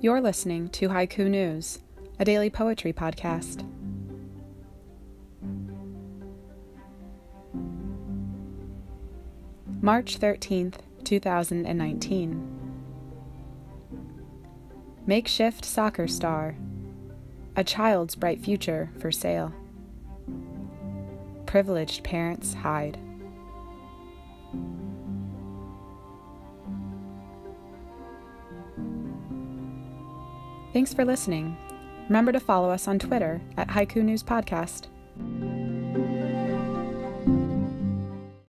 You're listening to Haiku News, a daily poetry podcast. March 13th, 2019. Makeshift soccer star. A child's bright future for sale. Privileged parents hide. Thanks for listening. Remember to follow us on Twitter at Haiku News Podcast.